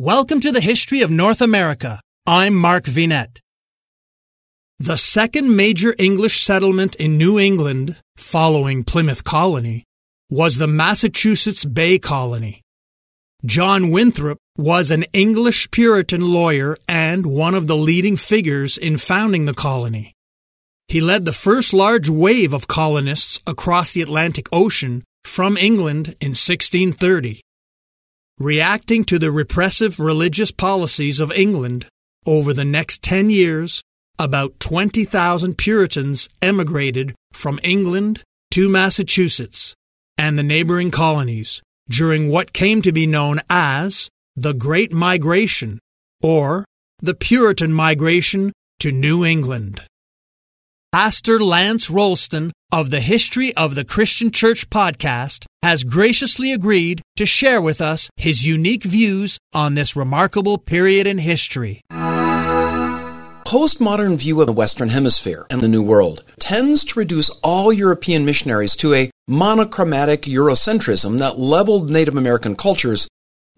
Welcome to the History of North America. I'm Mark Vinet. The second major English settlement in New England, following Plymouth Colony, was the Massachusetts Bay Colony. John Winthrop was an English Puritan lawyer and one of the leading figures in founding the colony. He led the first large wave of colonists across the Atlantic Ocean from England in 1630. Reacting to the repressive religious policies of England over the next 10 years, about 20,000 Puritans emigrated from England to Massachusetts and the neighboring colonies during what came to be known as the Great Migration or the Puritan Migration to New England. Pastor Lance Ralston of the History of the Christian Church podcast has graciously agreed to share with us his unique views on this remarkable period in history. Postmodern view of the Western Hemisphere and the New World tends to reduce all European missionaries to a monochromatic Eurocentrism that leveled Native American cultures.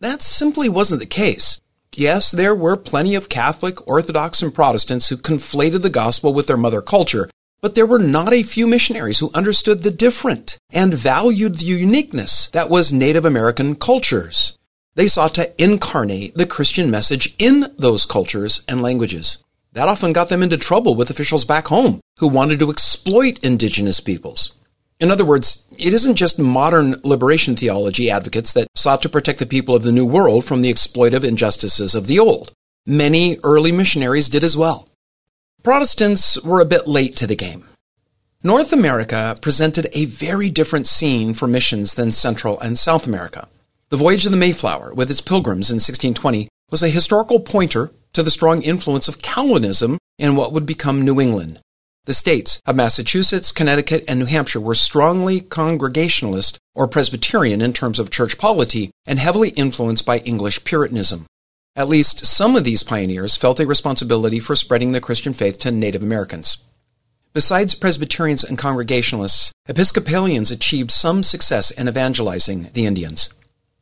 That simply wasn't the case. Yes, there were plenty of Catholic, Orthodox, and Protestants who conflated the gospel with their mother culture, but there were not a few missionaries who understood the different and valued the uniqueness that was Native American cultures. They sought to incarnate the Christian message in those cultures and languages. That often got them into trouble with officials back home who wanted to exploit indigenous peoples. In other words, it isn't just modern liberation theology advocates that sought to protect the people of the New World from the exploitive injustices of the Old. Many early missionaries did as well. Protestants were a bit late to the game. North America presented a very different scene for missions than Central and South America. The voyage of the Mayflower, with its pilgrims in 1620, was a historical pointer to the strong influence of Calvinism in what would become New England. The states of Massachusetts, Connecticut, and New Hampshire were strongly Congregationalist or Presbyterian in terms of church polity and heavily influenced by English Puritanism. At least some of these pioneers felt a responsibility for spreading the Christian faith to Native Americans. Besides Presbyterians and Congregationalists, Episcopalians achieved some success in evangelizing the Indians.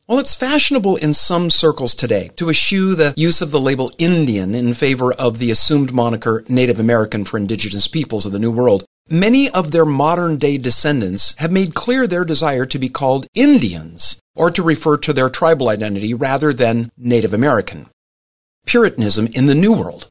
While it's fashionable in some circles today to eschew the use of the label Indian in favor of the assumed moniker Native American for indigenous peoples of the New World, many of their modern day descendants have made clear their desire to be called Indians or to refer to their tribal identity rather than Native American. Puritanism in the New World.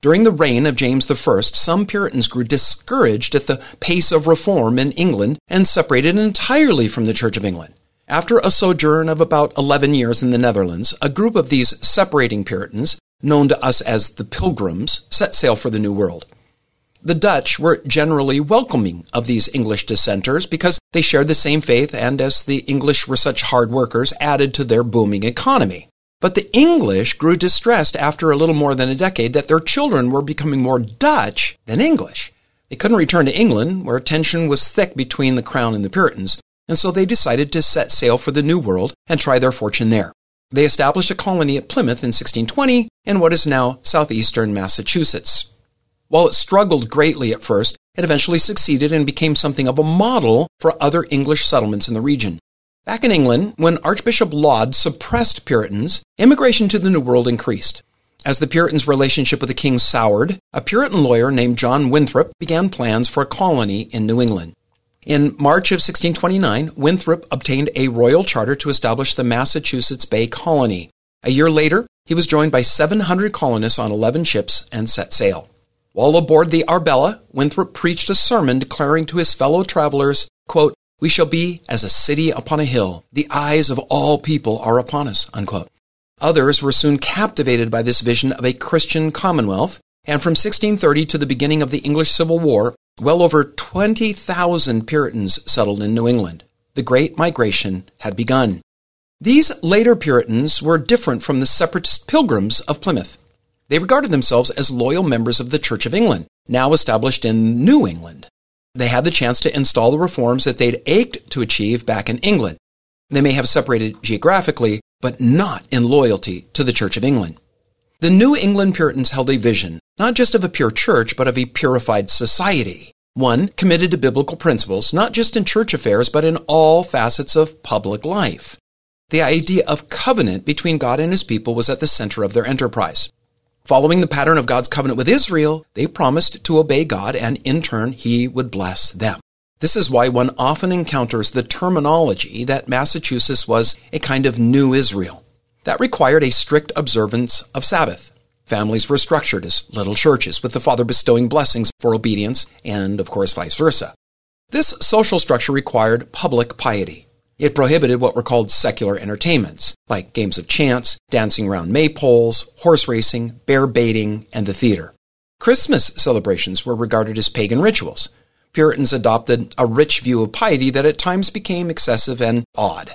During the reign of James I, some Puritans grew discouraged at the pace of reform in England and separated entirely from the Church of England. After a sojourn of about 11 years in the Netherlands, a group of these separating Puritans, known to us as the Pilgrims, set sail for the New World. The Dutch were generally welcoming of these English dissenters because they shared the same faith and, as the English were such hard workers, added to their booming economy. But the English grew distressed after a little more than a decade that their children were becoming more Dutch than English. They couldn't return to England, where tension was thick between the Crown and the Puritans, and so they decided to set sail for the New World and try their fortune there. They established a colony at Plymouth in 1620 in what is now southeastern Massachusetts. While it struggled greatly at first, it eventually succeeded and became something of a model for other English settlements in the region. Back in England, when Archbishop Laud suppressed Puritans, immigration to the New World increased. As the Puritans' relationship with the king soured, a Puritan lawyer named John Winthrop began plans for a colony in New England. In March of 1629, Winthrop obtained a royal charter to establish the Massachusetts Bay Colony. A year later, he was joined by 700 colonists on 11 ships and set sail. While aboard the Arbella, Winthrop preached a sermon declaring to his fellow travelers, quote, We shall be as a city upon a hill. The eyes of all people are upon us. Unquote. Others were soon captivated by this vision of a Christian commonwealth, and from 1630 to the beginning of the English Civil War, well over 20,000 Puritans settled in New England. The Great Migration had begun. These later Puritans were different from the separatist pilgrims of Plymouth. They regarded themselves as loyal members of the Church of England, now established in New England. They had the chance to install the reforms that they'd ached to achieve back in England. They may have separated geographically, but not in loyalty to the Church of England. The New England Puritans held a vision, not just of a pure church, but of a purified society. One committed to biblical principles, not just in church affairs, but in all facets of public life. The idea of covenant between God and his people was at the center of their enterprise. Following the pattern of God's covenant with Israel, they promised to obey God and in turn he would bless them. This is why one often encounters the terminology that Massachusetts was a kind of new Israel. That required a strict observance of Sabbath. Families were structured as little churches, with the father bestowing blessings for obedience, and of course vice versa. This social structure required public piety. It prohibited what were called secular entertainments, like games of chance, dancing around maypoles, horse racing, bear baiting, and the theater. Christmas celebrations were regarded as pagan rituals. Puritans adopted a rich view of piety that at times became excessive and odd.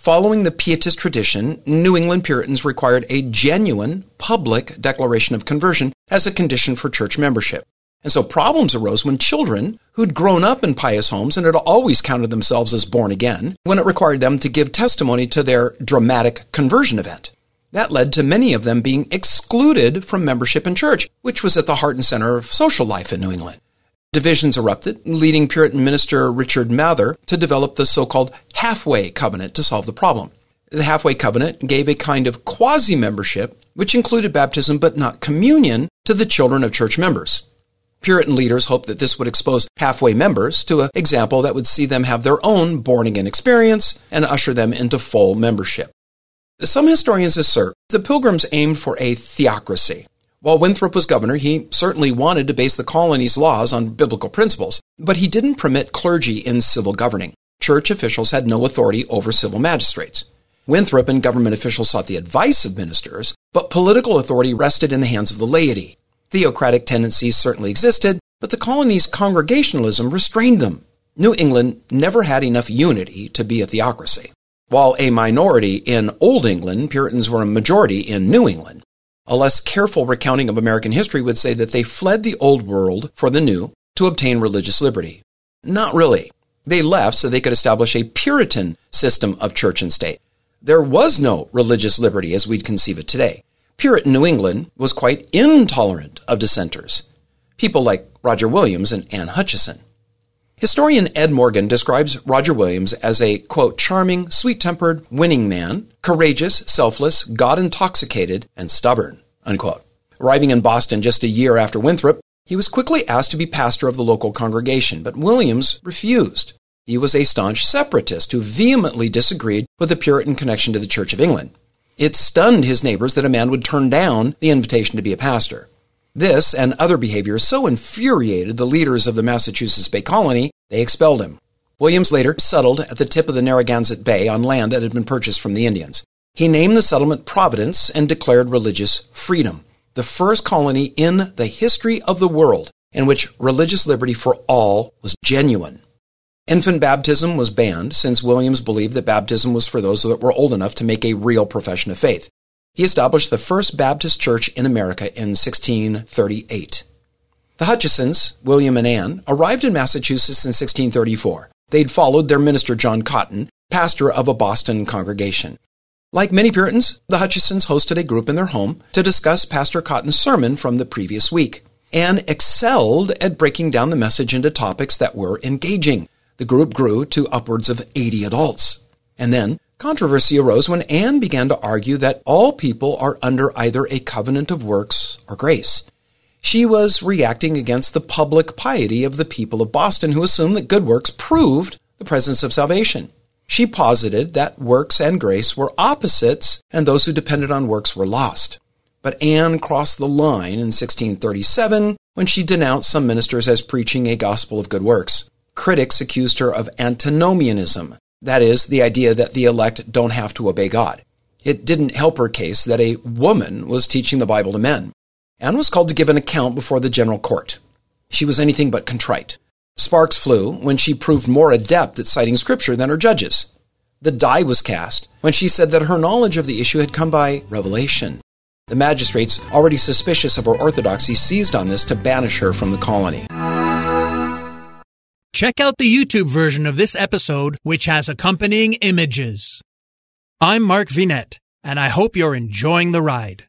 Following the Pietist tradition, New England Puritans required a genuine public declaration of conversion as a condition for church membership. And so problems arose when children who'd grown up in pious homes and had always counted themselves as born again, when it required them to give testimony to their dramatic conversion event. That led to many of them being excluded from membership in church, which was at the heart and center of social life in New England. Divisions erupted, leading Puritan minister Richard Mather to develop the so-called halfway covenant to solve the problem. The halfway covenant gave a kind of quasi membership, which included baptism but not communion, to the children of church members. Puritan leaders hoped that this would expose halfway members to an example that would see them have their own born again experience and usher them into full membership. Some historians assert the Pilgrims aimed for a theocracy, while Winthrop was governor, he certainly wanted to base the colony's laws on biblical principles, but he didn't permit clergy in civil governing. Church officials had no authority over civil magistrates. Winthrop and government officials sought the advice of ministers, but political authority rested in the hands of the laity. Theocratic tendencies certainly existed, but the colony's congregationalism restrained them. New England never had enough unity to be a theocracy. While a minority in Old England, Puritans were a majority in New England. A less careful recounting of American history would say that they fled the old world for the new to obtain religious liberty. Not really. They left so they could establish a Puritan system of church and state. There was no religious liberty as we'd conceive it today. Puritan New England was quite intolerant of dissenters. People like Roger Williams and Anne Hutchinson. Historian Ed Morgan describes Roger Williams as a, quote, charming, sweet-tempered, winning man, courageous, selfless, God-intoxicated, and stubborn, unquote. Arriving in Boston just a year after Winthrop, he was quickly asked to be pastor of the local congregation, but Williams refused. He was a staunch separatist who vehemently disagreed with the Puritan connection to the Church of England. It stunned his neighbors that a man would turn down the invitation to be a pastor. This and other behaviors so infuriated the leaders of the Massachusetts Bay Colony, they expelled him. Williams later settled at the tip of the Narragansett Bay on land that had been purchased from the Indians. He named the settlement Providence and declared religious freedom, the first colony in the history of the world in which religious liberty for all was genuine. Infant baptism was banned since Williams believed that baptism was for those that were old enough to make a real profession of faith. He established the first Baptist church in America in 1638. The Hutchinsons, William and Anne, arrived in Massachusetts in 1634. They'd followed their minister John Cotton, pastor of a Boston congregation. Like many Puritans, the Hutchinsons hosted a group in their home to discuss Pastor Cotton's sermon from the previous week. Anne excelled at breaking down the message into topics that were engaging. The group grew to upwards of 80 adults. And then Controversy arose when Anne began to argue that all people are under either a covenant of works or grace. She was reacting against the public piety of the people of Boston who assumed that good works proved the presence of salvation. She posited that works and grace were opposites, and those who depended on works were lost. But Anne crossed the line in 1637 when she denounced some ministers as preaching a gospel of good works. Critics accused her of antinomianism, that is, the idea that the elect don't have to obey God. It didn't help her case that a woman was teaching the Bible to men. Anne was called to give an account before the general court. She was anything but contrite. Sparks flew when she proved more adept at citing scripture than her judges. The die was cast when she said that her knowledge of the issue had come by revelation. The magistrates, already suspicious of her orthodoxy, seized on this to banish her from the colony. Check out the YouTube version of this episode, which has accompanying images. I'm Mark Vinet, and I hope you're enjoying the ride.